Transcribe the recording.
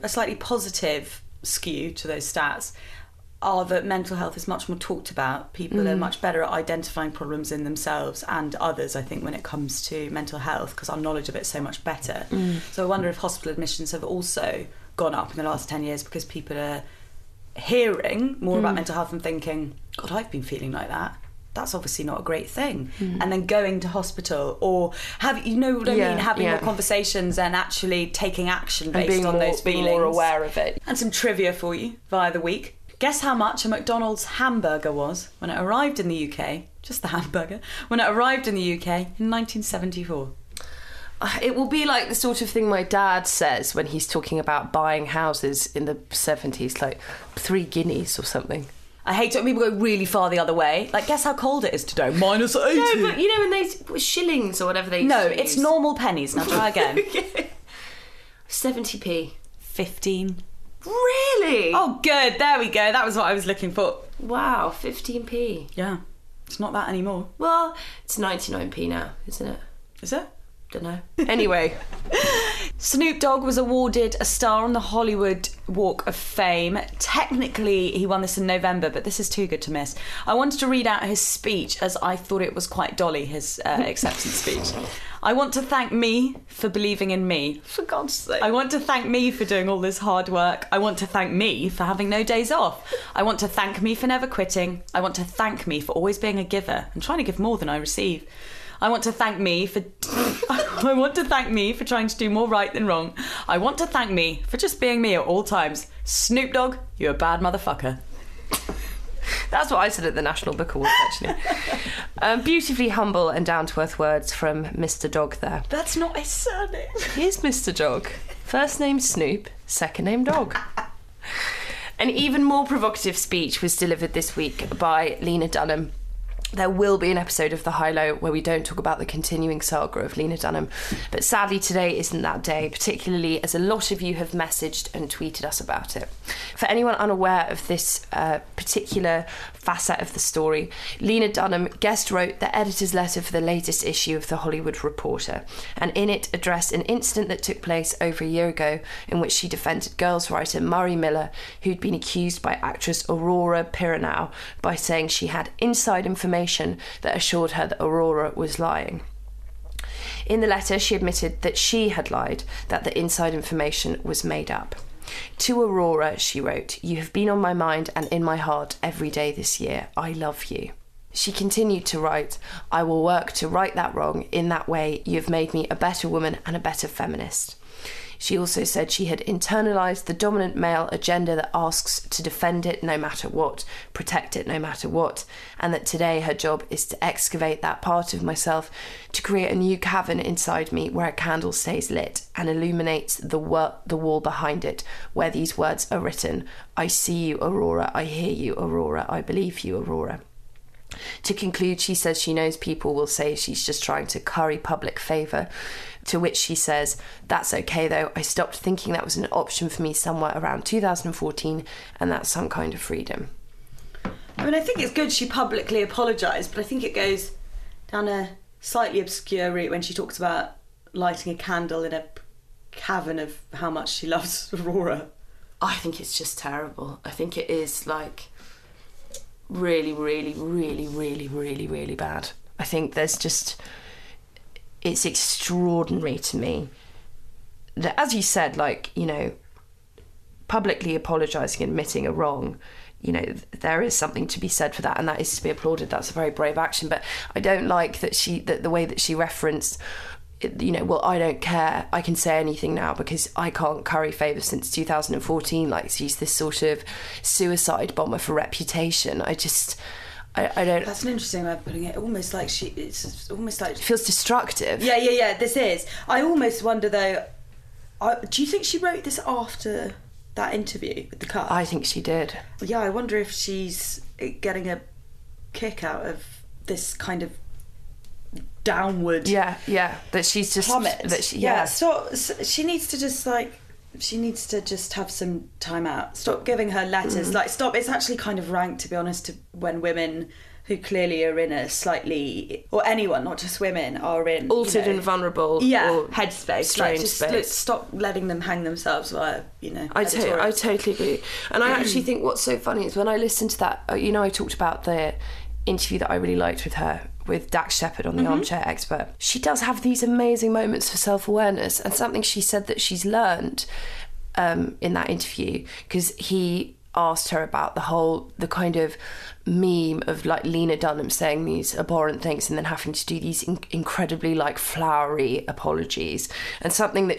a slightly positive skew to those stats are that mental health is much more talked about. People are mm. much better at identifying problems in themselves and others, I think, when it comes to mental health, because our knowledge of it's so much better. Mm. So I wonder if hospital admissions have also gone up in the last 10 years because people are hearing more about mm. mental health and thinking, God, I've been feeling like that. That's obviously not a great thing. And then going to hospital or have you know what I Yeah, mean, having yeah. more conversations and actually taking action based being on more, those feelings. more aware of it. And some trivia for you via the week. Guess how much a McDonald's hamburger was when it arrived in the UK? Just the hamburger. When it arrived in the UK in 1974. Uh, It will be like the sort of thing my dad says when he's talking about buying houses in the 70s, like three guineas or something. I hate it when people go really far the other way. Like, guess how cold it is today? Minus 80. No, but you know when they shillings or whatever they No, used it's use. normal pennies. Now try again. 70p. 15. Really? Oh, good. There we go. That was what I was looking for. wow, 15p. Yeah. It's not that anymore. Well, it's 99p now, isn't it? Is it? Don't know. Anyway, Snoop Dogg was awarded a star on the Hollywood Walk of Fame. Technically, he won this in November, but this is too good to miss. I wanted to read out his speech as I thought it was quite dolly, his uh, acceptance speech. I want to thank me for believing in me. for God's sake. I want to thank me for doing all this hard work. I want to thank me for having no days off. I want to thank me for never quitting. I want to thank me for always being a giver and trying to give more than I receive. I want to thank me for I want to thank me for trying to do more right than wrong. I want to thank me for just being me at all times. Snoop Dogg, you're a bad motherfucker. That's what I said at the National Book Awards, actually. um, beautifully humble and down to earth words from Mr. Dog there. That's not his surname. Here's Mr. Dog. First name Snoop, second name Dog. An even more provocative speech was delivered this week by Lena Dunham. There will be an episode of The High Low where we don't talk about the continuing saga of Lena Dunham, but sadly today isn't that day, particularly as a lot of you have messaged and tweeted us about it. For anyone unaware of this uh, particular facet of the story, Lena Dunham guest wrote the editor's letter for the latest issue of The Hollywood Reporter, and in it addressed an incident that took place over a year ago in which she defended girls writer Murray Miller, who'd been accused by actress Aurora Perrineau by saying she had inside information that assured her that Aurora was lying. In the letter, she admitted that she had lied, that the inside information was made up. To Aurora, she wrote, You have been on my mind and in my heart every day this year. I love you. She continued to write, I will work to right that wrong. In that way, you have made me a better woman and a better feminist. She also said she had internalized the dominant male agenda that asks to defend it no matter what, protect it no matter what, and that today her job is to excavate that part of myself to create a new cavern inside me where a candle stays lit and illuminates the, wor- the wall behind it where these words are written. I see you, Aurora, I hear you, Aurora, I believe you, Aurora. To conclude, she says she knows people will say she's just trying to curry public favour. To which she says, That's okay though, I stopped thinking that was an option for me somewhere around 2014, and that's some kind of freedom. I mean, I think it's good she publicly apologised, but I think it goes down a slightly obscure route when she talks about lighting a candle in a cavern of how much she loves Aurora. I think it's just terrible. I think it is like really, really, really, really, really, really bad. I think there's just it's extraordinary to me that, as you said, like you know, publicly apologising admitting a wrong. You know, there is something to be said for that, and that is to be applauded. That's a very brave action. But I don't like that she that the way that she referenced you know, well, I don't care. I can say anything now because I can't curry favour since 2014. Like, she's this sort of suicide bomber for reputation. I just, I, I don't. That's an interesting way of putting it. Almost like she, it's almost like It feels destructive. Yeah, yeah, yeah. This is. I almost wonder though. I, do you think she wrote this after that interview with the cut? I think she did. yeah, I wonder if she's getting a kick out of this kind of downward Yeah, yeah. That she's just plummet. That she, yeah, yeah. stop. s- She needs to just like. She needs to just have some time out. Stop giving her letters. Like, stop. It's actually kind of rank, to be honest, to when women who clearly are in a slightly, or anyone, not just women, are in Altered you know, and vulnerable. yeah or headspace. strange like, space. let- stop letting them hang themselves via you know. I, to- I totally agree. And I actually think what's so funny is when I listened to that, uh, you know, I talked about the interview that I really liked with her, with Dax Shepard on the Armchair Expert. She does have these amazing moments for self awareness, and something she said that she's learned um, in that interview, because he asked her about the whole, the kind of meme of like Lena Dunham saying these abhorrent things and then having to do these in- incredibly like flowery apologies, and something that